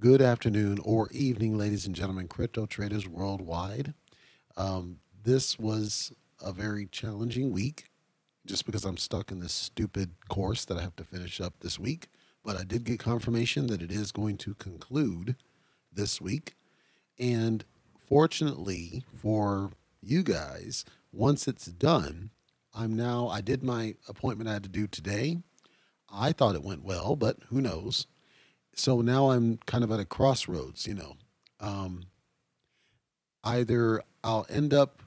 Good afternoon or evening, ladies and gentlemen, crypto traders worldwide. Um, this was a very challenging week just because I'm stuck in this stupid course that I have to finish up this week. But I did get confirmation that it is going to conclude this week. And fortunately for you guys, once it's done, I'm now, I did my appointment I had to do today. I thought it went well, but who knows? So now I'm kind of at a crossroads, you know. Um, either I'll end up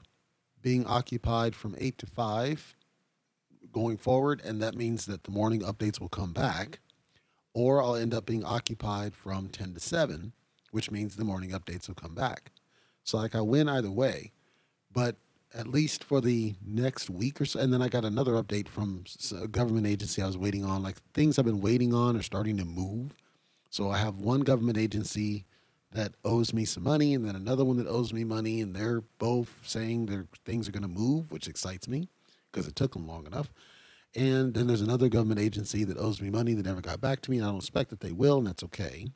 being occupied from eight to five going forward, and that means that the morning updates will come back, or I'll end up being occupied from 10 to 7, which means the morning updates will come back. So, like, I win either way, but at least for the next week or so, and then I got another update from a government agency I was waiting on. Like, things I've been waiting on are starting to move. So, I have one government agency that owes me some money, and then another one that owes me money, and they're both saying their things are going to move, which excites me because it took them long enough. And then there's another government agency that owes me money that never got back to me, and I don't expect that they will, and that's okay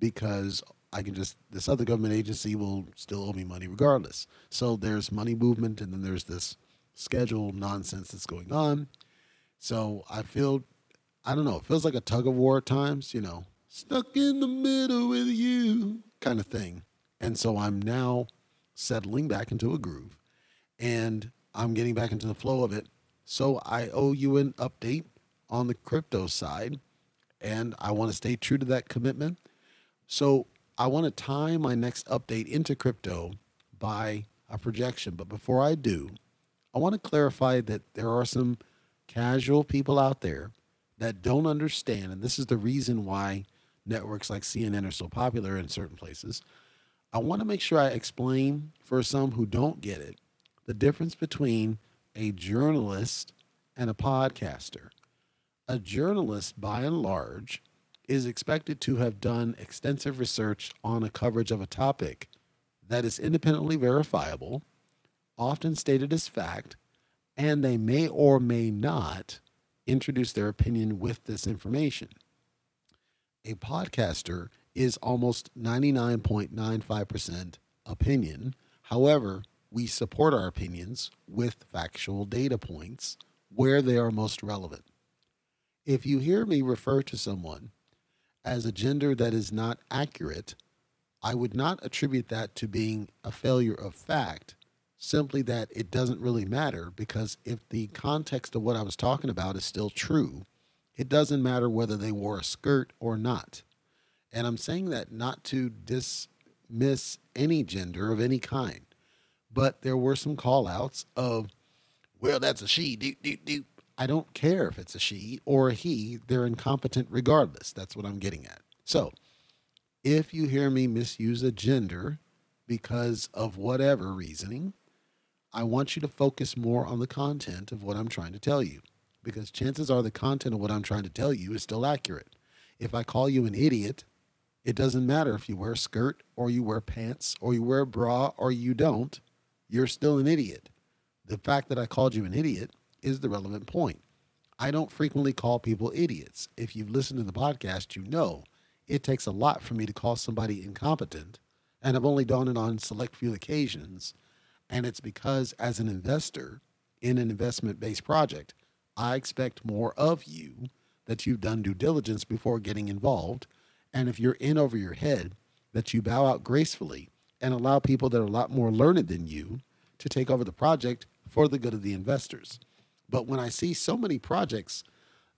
because I can just this other government agency will still owe me money regardless. So there's money movement, and then there's this schedule nonsense that's going on. So I feel, I don't know, it feels like a tug of war at times, you know, stuck in the middle with you kind of thing. And so I'm now settling back into a groove and I'm getting back into the flow of it. So I owe you an update on the crypto side and I want to stay true to that commitment. So I want to tie my next update into crypto by a projection. But before I do, I want to clarify that there are some casual people out there that don't understand, and this is the reason why networks like CNN are so popular in certain places. I want to make sure I explain for some who don't get it the difference between a journalist and a podcaster. A journalist, by and large, is expected to have done extensive research on a coverage of a topic that is independently verifiable, often stated as fact, and they may or may not introduce their opinion with this information a podcaster is almost 99.95% opinion. However, we support our opinions with factual data points where they are most relevant. If you hear me refer to someone as a gender that is not accurate, I would not attribute that to being a failure of fact, simply that it doesn't really matter because if the context of what I was talking about is still true, it doesn't matter whether they wore a skirt or not. And I'm saying that not to dismiss any gender of any kind, but there were some call outs of, well, that's a she. I don't care if it's a she or a he, they're incompetent regardless. That's what I'm getting at. So if you hear me misuse a gender because of whatever reasoning, I want you to focus more on the content of what I'm trying to tell you because chances are the content of what I'm trying to tell you is still accurate. If I call you an idiot, it doesn't matter if you wear a skirt or you wear pants or you wear a bra or you don't, you're still an idiot. The fact that I called you an idiot is the relevant point. I don't frequently call people idiots. If you've listened to the podcast, you know it takes a lot for me to call somebody incompetent, and I've only done it on select few occasions. And it's because, as an investor in an investment based project, I expect more of you that you've done due diligence before getting involved. And if you're in over your head, that you bow out gracefully and allow people that are a lot more learned than you to take over the project for the good of the investors. But when I see so many projects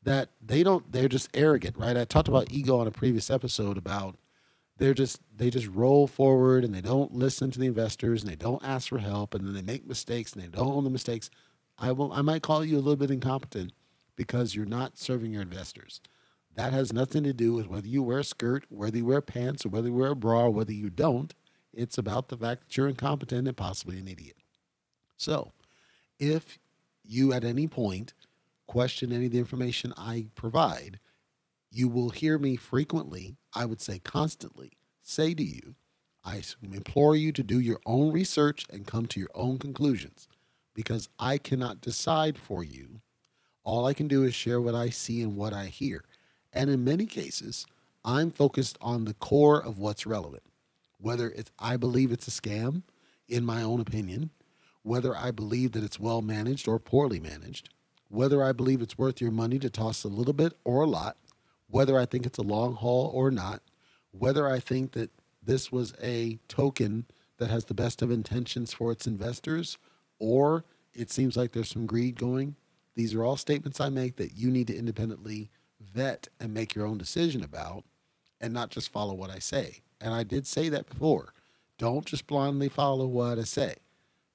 that they don't, they're just arrogant, right? I talked about ego on a previous episode about they're just they just roll forward and they don't listen to the investors and they don't ask for help and then they make mistakes and they don't own the mistakes. I will I might call you a little bit incompetent because you're not serving your investors. That has nothing to do with whether you wear a skirt, whether you wear pants, or whether you wear a bra, or whether you don't. It's about the fact that you're incompetent and possibly an idiot. So, if you at any point question any of the information I provide, you will hear me frequently, I would say constantly, say to you, I implore you to do your own research and come to your own conclusions because I cannot decide for you. All I can do is share what I see and what I hear. And in many cases, I'm focused on the core of what's relevant. Whether it's I believe it's a scam, in my own opinion, whether I believe that it's well managed or poorly managed, whether I believe it's worth your money to toss a little bit or a lot, whether I think it's a long haul or not, whether I think that this was a token that has the best of intentions for its investors, or it seems like there's some greed going. These are all statements I make that you need to independently vet and make your own decision about and not just follow what I say. And I did say that before. Don't just blindly follow what I say.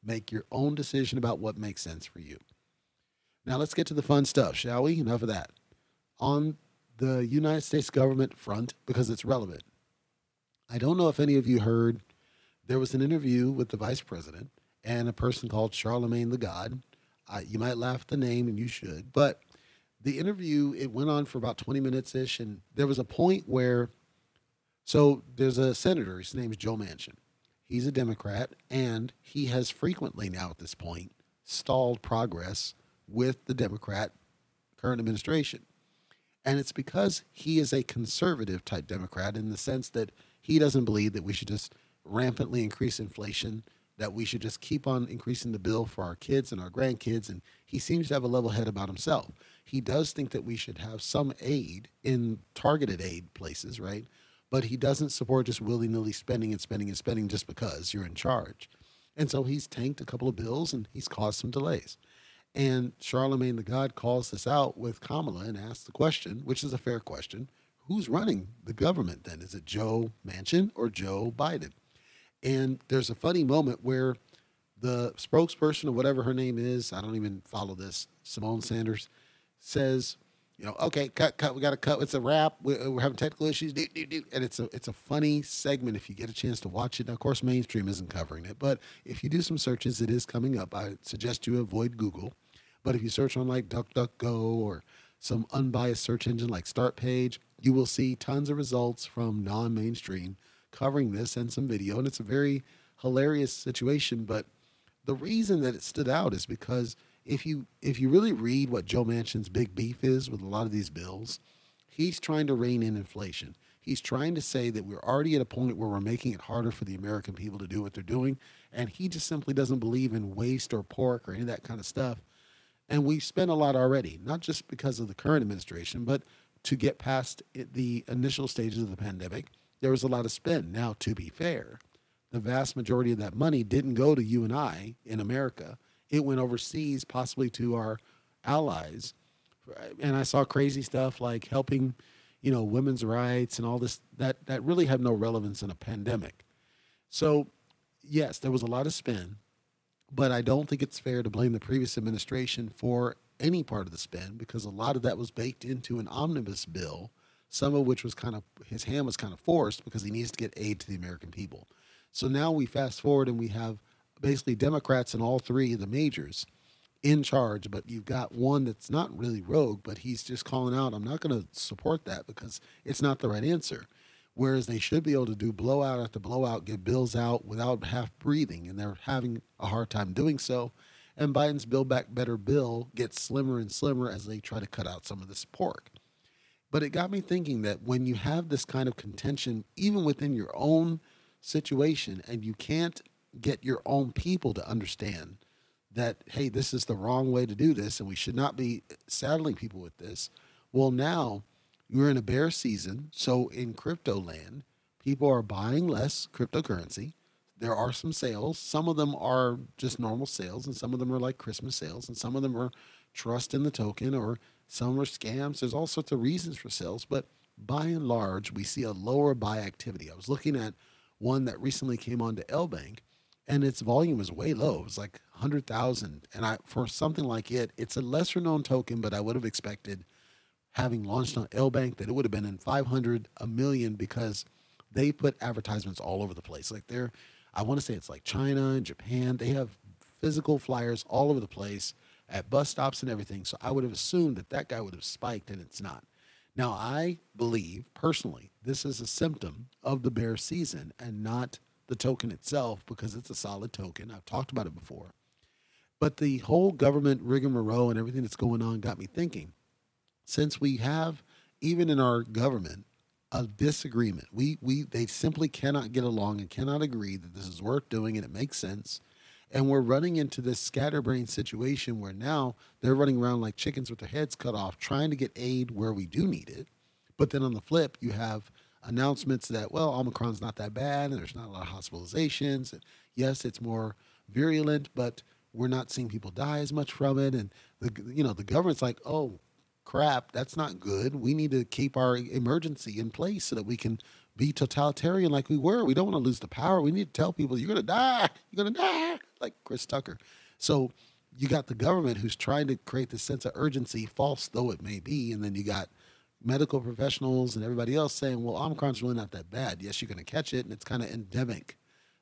Make your own decision about what makes sense for you. Now let's get to the fun stuff, shall we? Enough of that. On the United States government front, because it's relevant, I don't know if any of you heard there was an interview with the vice president and a person called Charlemagne the God. You might laugh at the name, and you should, but the interview it went on for about 20 minutes ish, and there was a point where, so there's a senator. His name is Joe Manchin. He's a Democrat, and he has frequently now at this point stalled progress with the Democrat current administration. And it's because he is a conservative type Democrat in the sense that he doesn't believe that we should just rampantly increase inflation, that we should just keep on increasing the bill for our kids and our grandkids. And he seems to have a level head about himself. He does think that we should have some aid in targeted aid places, right? But he doesn't support just willy nilly spending and spending and spending just because you're in charge. And so he's tanked a couple of bills and he's caused some delays. And Charlemagne the God calls this out with Kamala and asks the question, which is a fair question who's running the government then? Is it Joe Manchin or Joe Biden? And there's a funny moment where the spokesperson or whatever her name is, I don't even follow this, Symone Sanders, says, you know, okay, cut, cut, we got to cut. It's a wrap. We're, uh, we're having technical issues. Do, do, do. And it's a it's a funny segment if you get a chance to watch it. Now, of course, mainstream isn't covering it, but if you do some searches, it is coming up. I suggest you avoid Google. But if you search on like DuckDuckGo or some unbiased search engine like StartPage, you will see tons of results from non mainstream covering this and some video. And it's a very hilarious situation. But the reason that it stood out is because if you if you really read what Joe Manchin's big beef is with a lot of these bills, he's trying to rein in inflation. He's trying to say that we're already at a point where we're making it harder for the American people to do what they're doing. And he just simply doesn't believe in waste or pork or any of that kind of stuff. And we've spent a lot already, not just because of the current administration, but to get past the initial stages of the pandemic, there was a lot of spend. Now, to be fair, the vast majority of that money didn't go to you and I in America. It went overseas, possibly to our allies. And I saw crazy stuff like helping, you know, women's rights and all this that that really have no relevance in a pandemic. So, yes, there was a lot of spend, but I don't think it's fair to blame the previous administration for any part of the spend because a lot of that was baked into an omnibus bill, some of which was kind of his hand was kind of forced because he needs to get aid to the American people. So now we fast forward and we have basically Democrats in all three of the majors in charge, but you've got one that's not really rogue, but he's just calling out, I'm not going to support that because it's not the right answer. Whereas they should be able to do blowout after blowout, get bills out without half breathing, and they're having a hard time doing so. And Biden's Build Back Better bill gets slimmer and slimmer as they try to cut out some of this pork. But it got me thinking that when you have this kind of contention, even within your own situation, and you can't get your own people to understand that, hey, this is the wrong way to do this, and we should not be saddling people with this. Well, now you're in a bear season. So in crypto land, people are buying less cryptocurrency there are some sales. Some of them are just normal sales, and some of them are like Christmas sales, and some of them are trust in the token, or some are scams. There's all sorts of reasons for sales, but by and large, we see a lower buy activity. I was looking at one that recently came onto LBank, and its volume is way low. It was like 100,000. And I, for something like it, it's a lesser known token, but I would have expected having launched on LBank that it would have been in 500, a million, because they put advertisements all over the place. Like they're I want to say it's like China and Japan. They have physical flyers all over the place at bus stops and everything. So I would have assumed that that guy would have spiked, and it's not. Now, I believe personally this is a symptom of the bear season and not the token itself because it's a solid token. I've talked about it before. But the whole government rigmarole and everything that's going on got me thinking. Since we have, even in our government, a disagreement. We we they simply cannot get along and cannot agree that this is worth doing and it makes sense. And we're running into this scatterbrain situation where now they're running around like chickens with their heads cut off, trying to get aid where we do need it. But then on the flip, you have announcements that, well, Omicron's not that bad and there's not a lot of hospitalizations. And yes, it's more virulent, but we're not seeing people die as much from it. And the you know, the government's like, oh crap, that's not good. We need to keep our emergency in place so that we can be totalitarian like we were. We don't want to lose the power. We need to tell people you're gonna die. You're gonna die, like Chris Tucker. So you got the government who's trying to create this sense of urgency, false though it may be, and then you got medical professionals and everybody else saying, well, Omicron's really not that bad. Yes, you're going to catch it, and it's kind of endemic.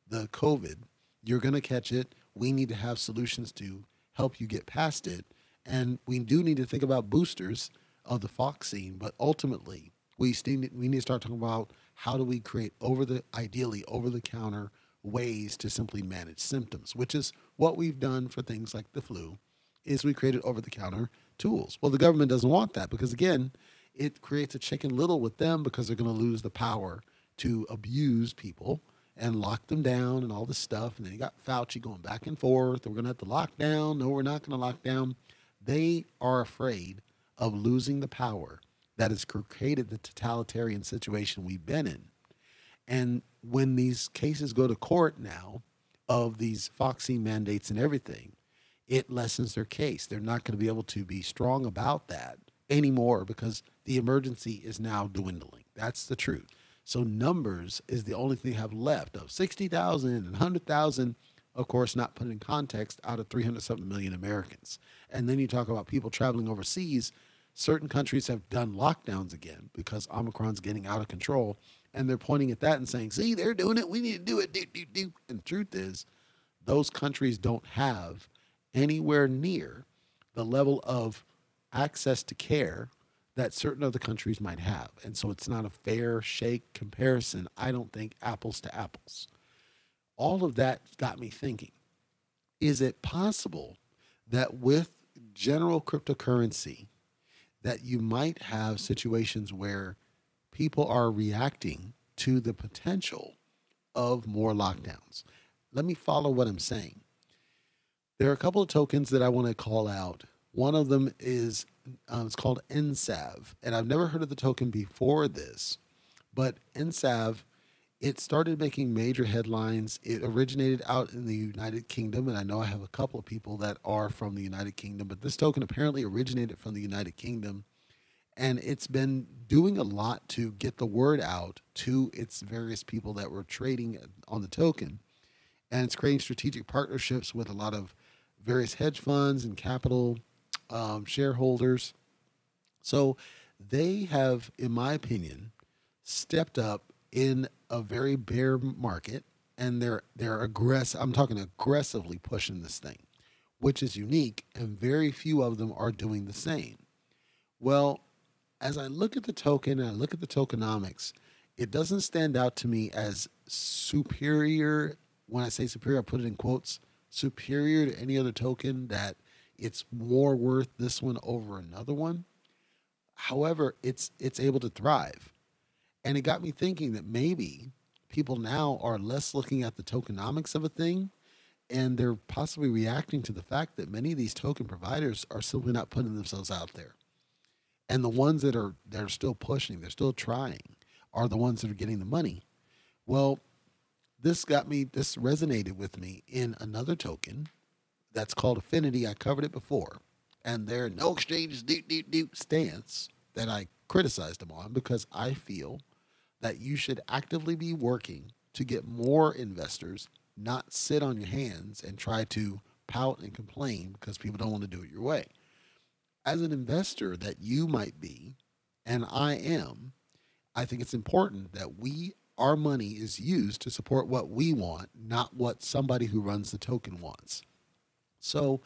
The COVID, you're going to catch it. We need to have solutions to help you get past it. And we do need to think about boosters of the vaccine, but ultimately, we, we need to start talking about how do we create over the, ideally, over the counter ways to simply manage symptoms, which is what we've done for things like the flu, is we created over the counter tools. Well, the government doesn't want that because, again, it creates a chicken little with them because they're going to lose the power to abuse people and lock them down and all this stuff. And then you got Fauci going back and forth. We're going to have to lock down. No, we're not going to lock down. They are afraid of losing the power that has created the totalitarian situation we've been in. And when these cases go to court now of these vaccine mandates and everything, it lessens their case. They're not going to be able to be strong about that anymore because the emergency is now dwindling. That's the truth. So numbers is the only thing they have left of 60,000 and 100,000, of course, not put in context out of 307 million Americans. And then you talk about people traveling overseas. Certain countries have done lockdowns again because Omicron's getting out of control. And they're pointing at that and saying, see, they're doing it. We need to do it. Do, do, do. And truth is, those countries don't have anywhere near the level of access to care that certain other countries might have. And so it's not a fair shake comparison, I don't think, apples to apples. All of that got me thinking is it possible that with general cryptocurrency, that you might have situations where people are reacting to the potential of more lockdowns? Let me follow what I'm saying. There are a couple of tokens that I want to call out one of them is uh, it's called NSAV, and I've never heard of the token before this, but NSAV it started making major headlines. It originated out in the United Kingdom, and I know I have a couple of people that are from the United Kingdom, but this token apparently originated from the United Kingdom. And it's been doing a lot to get the word out to its various people that were trading on the token. And it's creating strategic partnerships with a lot of various hedge funds and capital um, shareholders. So they have, in my opinion, stepped up in a very bear market, and they're they're aggressive. I'm talking aggressively pushing this thing, which is unique, and very few of them are doing the same. Well, as I look at the token and I look at the tokenomics, it doesn't stand out to me as superior. When I say superior, I put it in quotes superior to any other token that it's more worth this one over another one. However, it's it's able to thrive. And it got me thinking that maybe people now are less looking at the tokenomics of a thing and they're possibly reacting to the fact that many of these token providers are simply not putting themselves out there. And the ones that are they're still pushing, they're still trying, are the ones that are getting the money. Well, this got me this resonated with me in another token that's called Affinity. I covered it before. And their no exchanges deep, deep, deep stance that I criticized them on because I feel that you should actively be working to get more investors, not sit on your hands and try to pout and complain because people don't want to do it your way. As an investor that you might be, and I am, I think it's important that we our money is used to support what we want, not what somebody who runs the token wants. So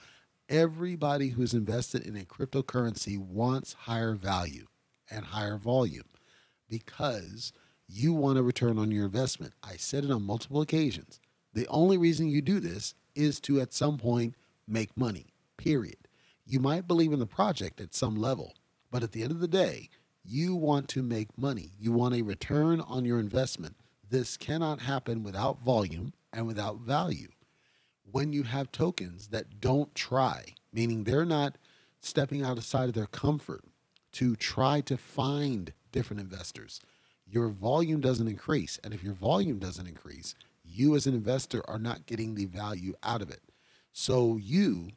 everybody who's invested in a cryptocurrency wants higher value and higher volume because you want a return on your investment. I said it on multiple occasions. The only reason you do this is to at some point make money, period. You might believe in the project at some level, but at the end of the day, You want to make money. You want a return on your investment. This cannot happen without volume and without value. When you have tokens that don't try, meaning they're not stepping outside of their comfort to try to find different investors, your volume doesn't increase. And if your volume doesn't increase, you as an investor are not getting the value out of it. So you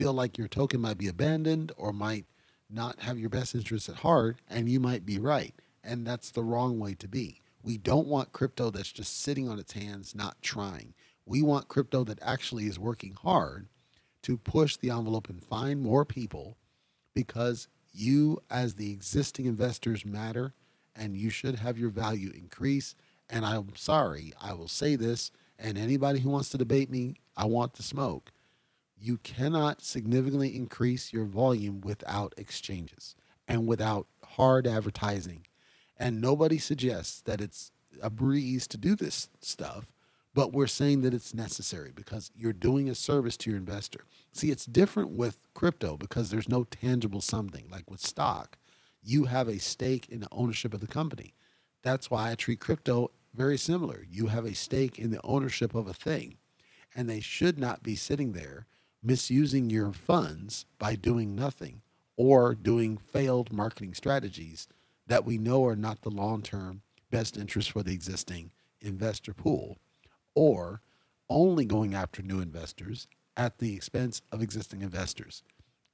feel like your token might be abandoned or might not have your best interests at heart, and you might be right. And that's the wrong way to be. We don't want crypto that's just sitting on its hands, not trying. We want crypto that actually is working hard to push the envelope and find more people because you, as the existing investors, matter and you should have your value increase. And I'm sorry, I will say this, and anybody who wants to debate me, I want the smoke. You cannot significantly increase your volume without exchanges and without hard advertising. And nobody suggests that it's a breeze to do this stuff, but we're saying that it's necessary because you're doing a service to your investor. See, it's different with crypto because there's no tangible something like with stock you have a stake in the ownership of the company. That's why I treat crypto very similar. You have a stake in the ownership of a thing, and they should not be sitting there misusing your funds by doing nothing or doing failed marketing strategies that we know are not the long term best interest for the existing investor pool or only going after new investors at the expense of existing investors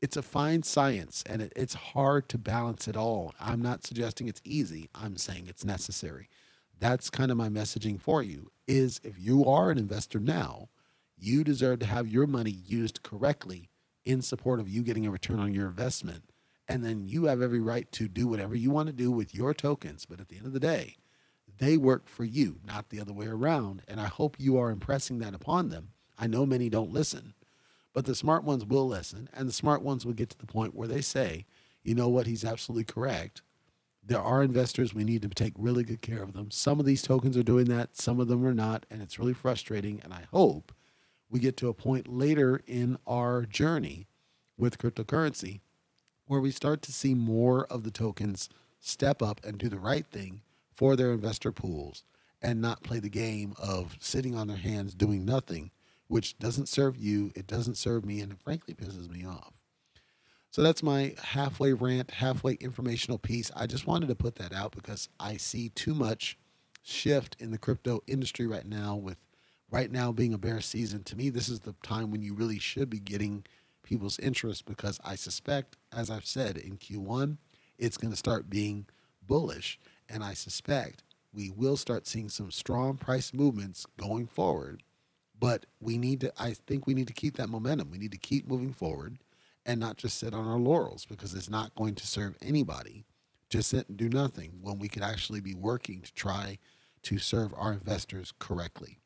it's a fine science and it, it's hard to balance it all. I'm not suggesting it's easy. I'm saying it's necessary. That's kind of my messaging for you is if you are an investor now, you deserve to have your money used correctly in support of you getting a return on your investment. And then you have every right to do whatever you want to do with your tokens. But at the end of the day, they work for you, not the other way around. And I hope you are impressing that upon them. I know many don't listen. But the smart ones will listen, and the smart ones will get to the point where they say, you know what, he's absolutely correct. There are investors, we need to take really good care of them. Some of these tokens are doing that, some of them are not, and it's really frustrating. And I hope we get to a point later in our journey with cryptocurrency where we start to see more of the tokens step up and do the right thing for their investor pools and not play the game of sitting on their hands doing nothing which doesn't serve you, it doesn't serve me, and it frankly pisses me off. So that's my halfway rant, halfway informational piece. I just wanted to put that out because I see too much shift in the crypto industry right now with right now being a bear season. To me, this is the time when you really should be getting people's interest because I suspect, as I've said in Q1, it's going to start being bullish. And I suspect we will start seeing some strong price movements going forward but we need to, I think we need to keep that momentum. We need to keep moving forward and not just sit on our laurels because it's not going to serve anybody to sit and do nothing when we could actually be working to try to serve our investors correctly.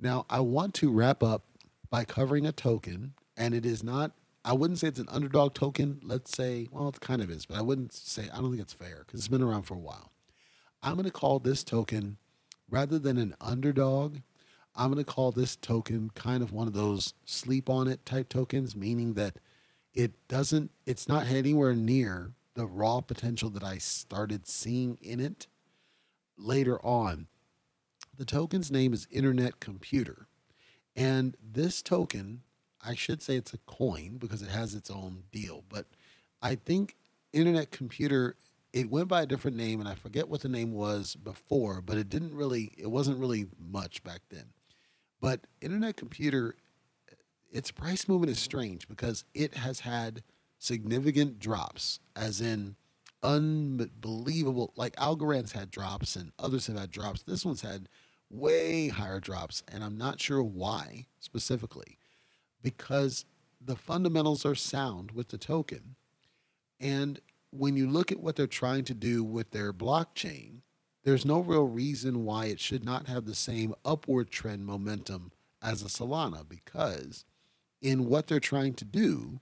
Now, I want to wrap up by covering a token, and it is not, I wouldn't say it's an underdog token. Let's say, well, it kind of is, but I wouldn't say, I don't think it's fair because it's been around for a while. I'm going to call this token, rather than an underdog, I'm going to call this token kind of one of those sleep on it type tokens, meaning that it doesn't, it's not anywhere near the raw potential that I started seeing in it later on. The token's name is Internet Computer. And this token, I should say it's a coin because it has its own deal, but I think Internet Computer it went by a different name and I forget what the name was before, but it didn't really it wasn't really much back then. But Internet Computer, its price movement is strange because it has had significant drops, as in unbelievable. Like Algorand's had drops and others have had drops. This one's had way higher drops, and I'm not sure why specifically, because the fundamentals are sound with the token. And when you look at what they're trying to do with their blockchain, there's no real reason why it should not have the same upward trend momentum as a Solana because in what they're trying to do,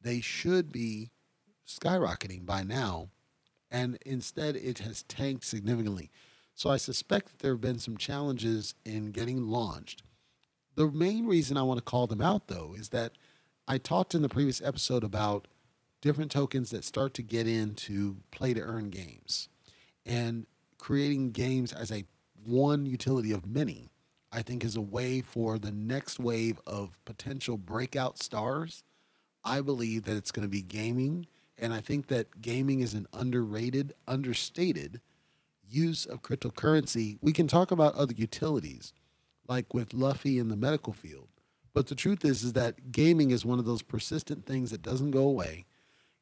they should be skyrocketing by now. And instead, it has tanked significantly. So I suspect that there have been some challenges in getting launched. The main reason I want to call them out, though, is that I talked in the previous episode about different tokens that start to get into play to earn games and creating games as a one utility of many i think is a way for the next wave of potential breakout stars i believe that it's going to be gaming and i think that gaming is an underrated understated use of cryptocurrency we can talk about other utilities like with luffy in the medical field but the truth is, is that gaming is one of those persistent things that doesn't go away.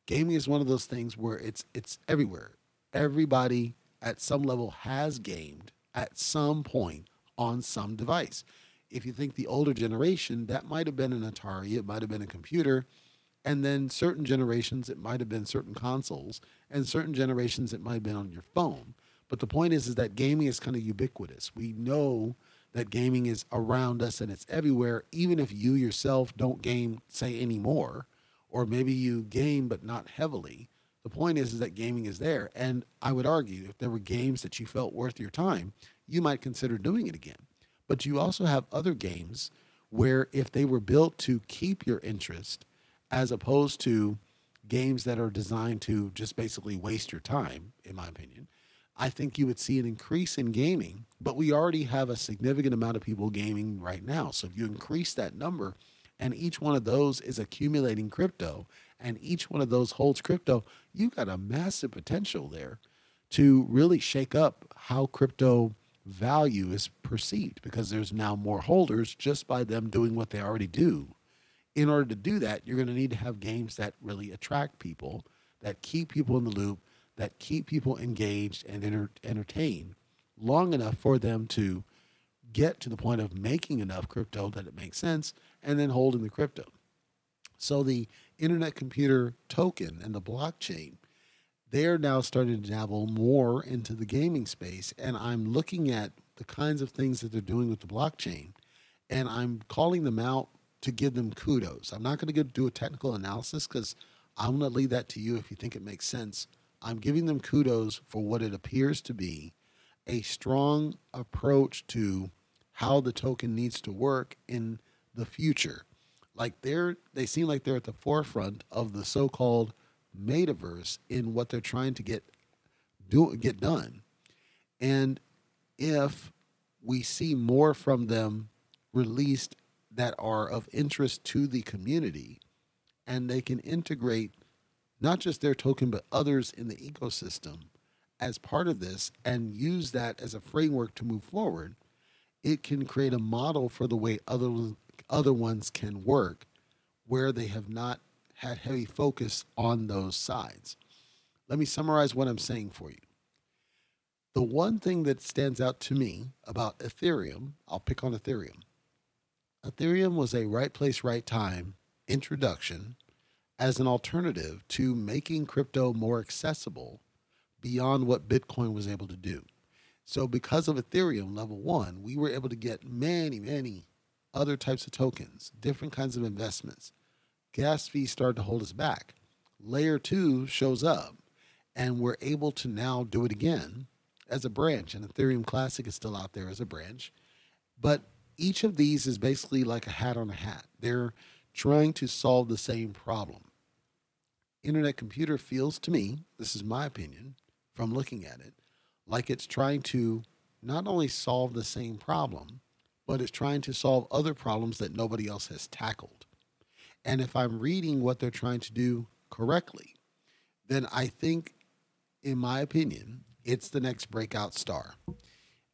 Gaming is one of those things where it's it's everywhere. Everybody at some level has gamed at some point on some device. If you think the older generation, that might have been an Atari, it might have been a computer, and then certain generations it might have been certain consoles, and certain generations it might have been on your phone. But the point is, is that gaming is kind of ubiquitous. We know that gaming is around us and it's everywhere, even if you yourself don't game, say, anymore, or maybe you game but not heavily. The point is, is that gaming is there. And I would argue if there were games that you felt worth your time, you might consider doing it again. But you also have other games where if they were built to keep your interest, as opposed to games that are designed to just basically waste your time, in my opinion, I think you would see an increase in gaming, but we already have a significant amount of people gaming right now. So if you increase that number, and each one of those is accumulating crypto, and each one of those holds crypto, you got a massive potential there to really shake up how crypto value is perceived because there's now more holders just by them doing what they already do. In order to do that, you're going to need to have games that really attract people, that keep people in the loop, that keep people engaged and enter- entertained long enough for them to get to the point of making enough crypto that it makes sense and then holding the crypto. So the internet computer token and the blockchain, they're now starting to dabble more into the gaming space. And I'm looking at the kinds of things that they're doing with the blockchain and I'm calling them out to give them kudos. I'm not going to do a technical analysis because I'm going to leave that to you if you think it makes sense I'm giving them kudos for what it appears to be a strong approach to how the token needs to work in the future. Like they're they seem like they're at the forefront of the so-called metaverse in what they're trying to get do get done. And if we see more from them released that are of interest to the community and they can integrate not just their token, but others in the ecosystem as part of this and use that as a framework to move forward, it can create a model for the way other, other ones can work where they have not had heavy focus on those sides. Let me summarize what I'm saying for you. The one thing that stands out to me about Ethereum, I'll pick on Ethereum. Ethereum was a right place, right time introduction as an alternative to making crypto more accessible beyond what Bitcoin was able to do. So, because of Ethereum level one, we were able to get many, many other types of tokens, different kinds of investments. Gas fees started to hold us back. Layer two shows up, and we're able to now do it again as a branch. And Ethereum Classic is still out there as a branch. But each of these is basically like a hat on a hat. They're trying to solve the same problem. Internet computer feels to me, this is my opinion from looking at it, like it's trying to not only solve the same problem, but it's trying to solve other problems that nobody else has tackled. And if I'm reading what they're trying to do correctly, then I think, in my opinion, it's the next breakout star.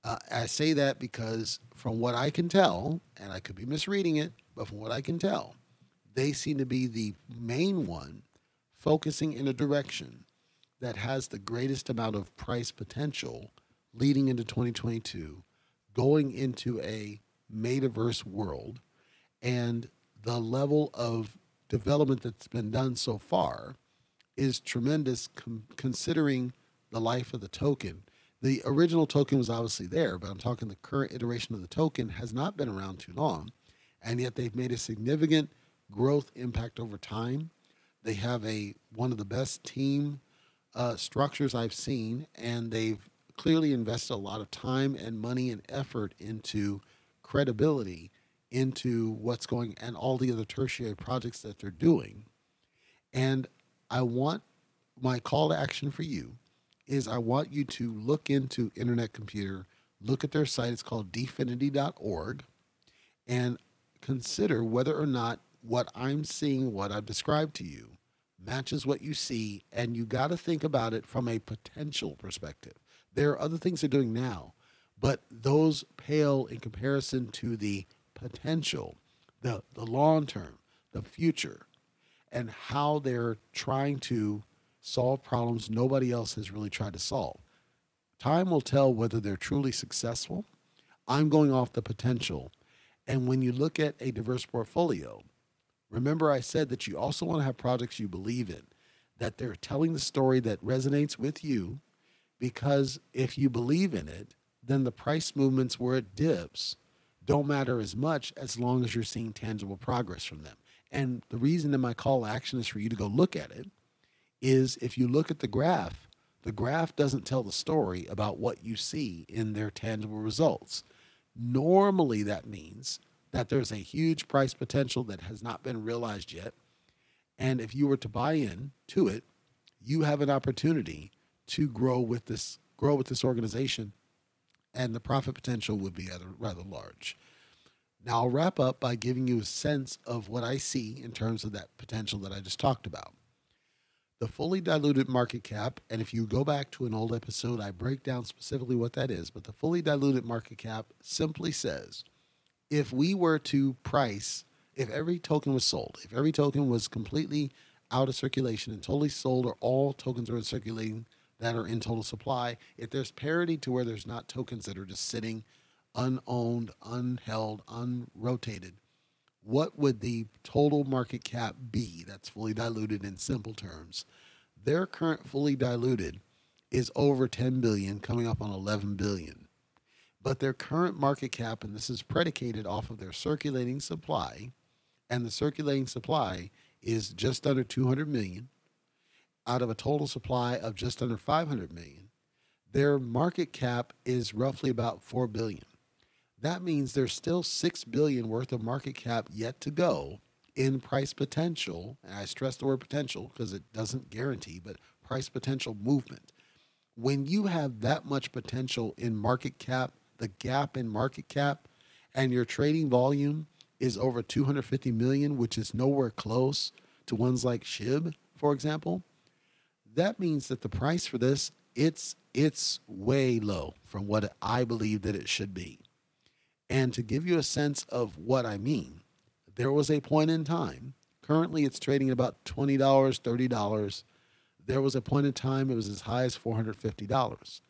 Uh, I say that because, from what I can tell, and I could be misreading it, but from what I can tell, they seem to be the main one focusing in a direction that has the greatest amount of price potential leading into 2022, going into a metaverse world, and the level of development that's been done so far is tremendous com- considering the life of the token. The original token was obviously there, but I'm talking the current iteration of the token has not been around too long, and yet they've made a significant growth impact over time. They have a one of the best team uh, structures I've seen, and they've clearly invested a lot of time and money and effort into credibility into what's going and all the other tertiary projects that they're doing. And I want my call to action for you is I want you to look into Internet Computer, look at their site. It's called dfinity.org, and consider whether or not what I'm seeing, what I've described to you, matches what you see. And you got to think about it from a potential perspective. There are other things they're doing now, but those pale in comparison to the potential, the, the long term, the future, and how they're trying to solve problems nobody else has really tried to solve. Time will tell whether they're truly successful. I'm going off the potential. And when you look at a diverse portfolio, remember I said that you also want to have projects you believe in, that they're telling the story that resonates with you, because if you believe in it, then the price movements where it dips don't matter as much as long as you're seeing tangible progress from them. And the reason that my call action is for you to go look at it is if you look at the graph, the graph doesn't tell the story about what you see in their tangible results. Normally, that means that there's a huge price potential that has not been realized yet. And if you were to buy in to it, you have an opportunity to grow with this grow with this organization and the profit potential would be rather, rather large. Now, I'll wrap up by giving you a sense of what I see in terms of that potential that I just talked about. The fully diluted market cap, and if you go back to an old episode, I break down specifically what that is, but the fully diluted market cap simply says if we were to price, if every token was sold, if every token was completely out of circulation and totally sold, or all tokens are in circulating that are in total supply, if there's parity to where there's not tokens that are just sitting unowned, unheld, unrotated, what would the total market cap be that's fully diluted in simple terms? Their current fully diluted is over 10 billion, coming up on 11 billion. But their current market cap, and this is predicated off of their circulating supply, and the circulating supply is just under 200 million out of a total supply of just under 500 million. Their market cap is roughly about 4 billion that means there's still 6 billion worth of market cap yet to go in price potential and i stress the word potential because it doesn't guarantee but price potential movement when you have that much potential in market cap the gap in market cap and your trading volume is over 250 million which is nowhere close to ones like shib for example that means that the price for this it's it's way low from what i believe that it should be and to give you a sense of what I mean, there was a point in time, currently it's trading at about $20, $30. There was a point in time it was as high as $450.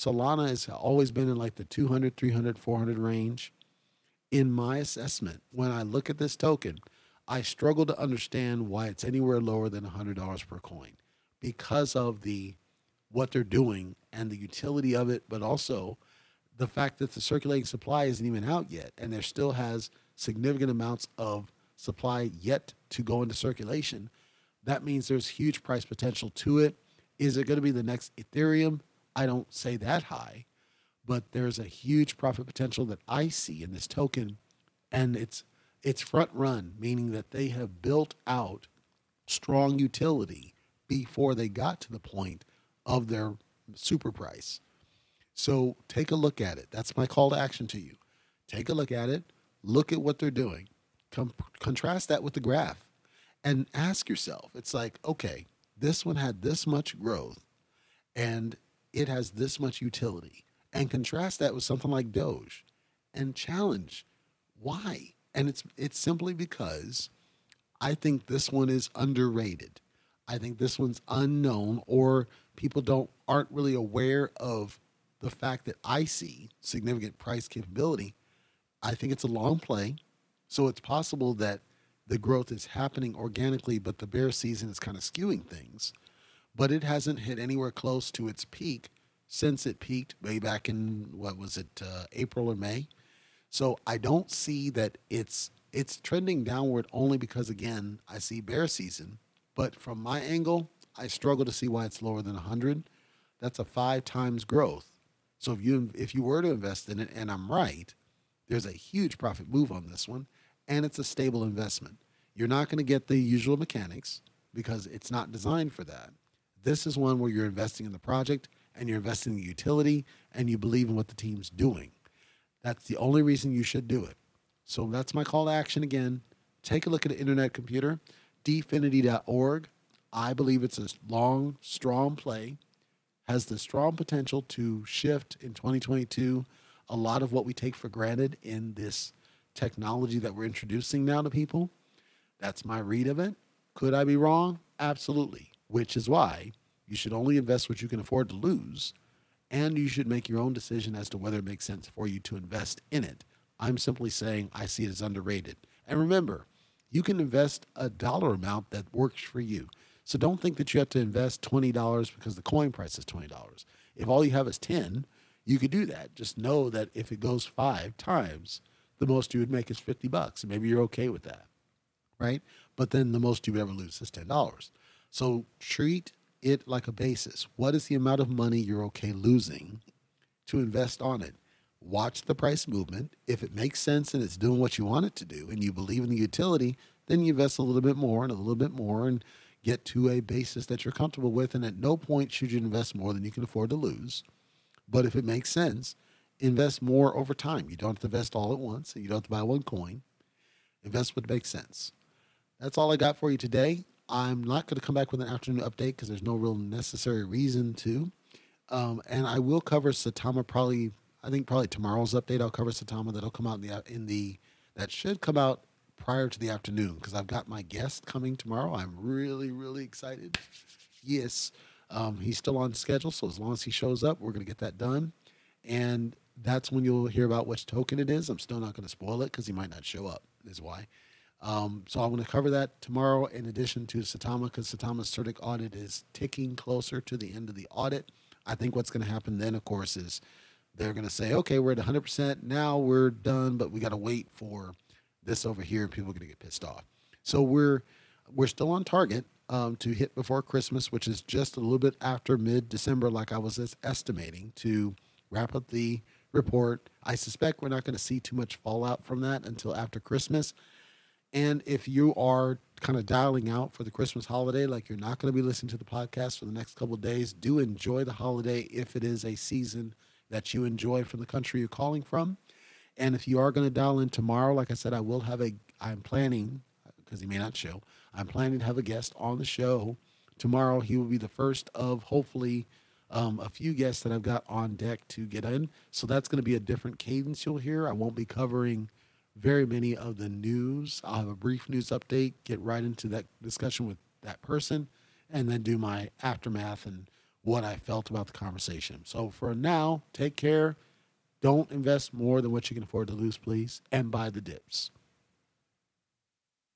Solana has always been in like the 200, 300, 400 range. In my assessment, when I look at this token, I struggle to understand why it's anywhere lower than $100 per coin because of the what they're doing and the utility of it, but also the fact that the circulating supply isn't even out yet, and there still has significant amounts of supply yet to go into circulation, that means there's huge price potential to it. Is it going to be the next Ethereum? I don't say that high, but there's a huge profit potential that I see in this token, and it's it's front run, meaning that they have built out strong utility before they got to the point of their super price. So take a look at it. That's my call to action to you. Take a look at it. Look at what they're doing. Com- contrast that with the graph and ask yourself it's like, okay, this one had this much growth and it has this much utility. And contrast that with something like Doge and challenge why. And it's it's simply because I think this one is underrated. I think this one's unknown or people don't aren't really aware of the fact that I see significant price capability, I think it's a long play. So it's possible that the growth is happening organically, but the bear season is kind of skewing things. But it hasn't hit anywhere close to its peak since it peaked way back in what was it, uh, April or May. So I don't see that it's it's trending downward only because again I see bear season. But from my angle, I struggle to see why it's lower than 100. That's a five times growth so if you if you were to invest in it, and I'm right, there's a huge profit move on this one, and it's a stable investment. You're not going to get the usual mechanics. because it's not designed for that. This is one where you're investing in the project and you're investing in the utility and you believe in what the team's doing. That's the only reason you should do it. So that's my call to action again. Take a look at the Internet Computer, dfinity.org. I believe it's a long, strong play, has the strong potential to shift in 2022 a lot of what we take for granted in this technology that we're introducing now to people. That's my read of it. Could I be wrong? Absolutely. Which is why you should only invest what you can afford to lose, and you should make your own decision as to whether it makes sense for you to invest in it. I'm simply saying I see it as underrated. And remember, you can invest a dollar amount that works for you. So don't think that you have to invest $20 because the coin price is $20. If all you have is 10, you could do that. Just know that if it goes 5 times, the most you would make is 50 bucks. Maybe you're okay with that. Right? But then the most you would ever lose is $10. So treat it like a basis. What is the amount of money you're okay losing to invest on it? Watch the price movement. If it makes sense and it's doing what you want it to do and you believe in the utility, then you invest a little bit more and a little bit more and get to a basis that you're comfortable with. And at no point should you invest more than you can afford to lose. But if it makes sense, invest more over time. You don't have to invest all at once and you don't have to buy one coin. Invest what makes sense. That's all I got for you today. I'm not going to come back with an afternoon update because there's no real necessary reason to. Um, and I will cover Saitama probably. I think probably tomorrow's update. I'll cover Saitama That'll come out in the in the that should come out prior to the afternoon because I've got my guest coming tomorrow. I'm really really excited. Yes, um, he's still on schedule, so as long as he shows up, we're gonna get that done. And that's when you'll hear about which token it is. I'm still not going to spoil it because he might not show up. Is why. Um, so I'm going to cover that tomorrow in addition to Saitama because Saitama's CertiK audit is ticking closer to the end of the audit. I think what's going to happen then, of course, is they're going to say, okay, we're at 100%. Now we're done, but we got to wait for this over here and people are going to get pissed off. So we're we're still on target um, to hit before Christmas, which is just a little bit after mid December, like I was estimating, to wrap up the report. I suspect we're not going to see too much fallout from that until after Christmas. And if you are kind of dialing out for the Christmas holiday, like you're not going to be listening to the podcast for the next couple days, do enjoy the holiday if it is a season that you enjoy from the country you're calling from. And if you are going to dial in tomorrow, like I said, I will have a, I'm planning, because he may not show, I'm planning to have a guest on the show tomorrow. He will be the first of hopefully um, a few guests that I've got on deck to get in. So that's going to be a different cadence you'll hear. I won't be covering very many of the news. I'll have a brief news update, get right into that discussion with that person, and then do my aftermath and what I felt about the conversation. So for now, take care. Don't invest more than what you can afford to lose, please, and buy the dips.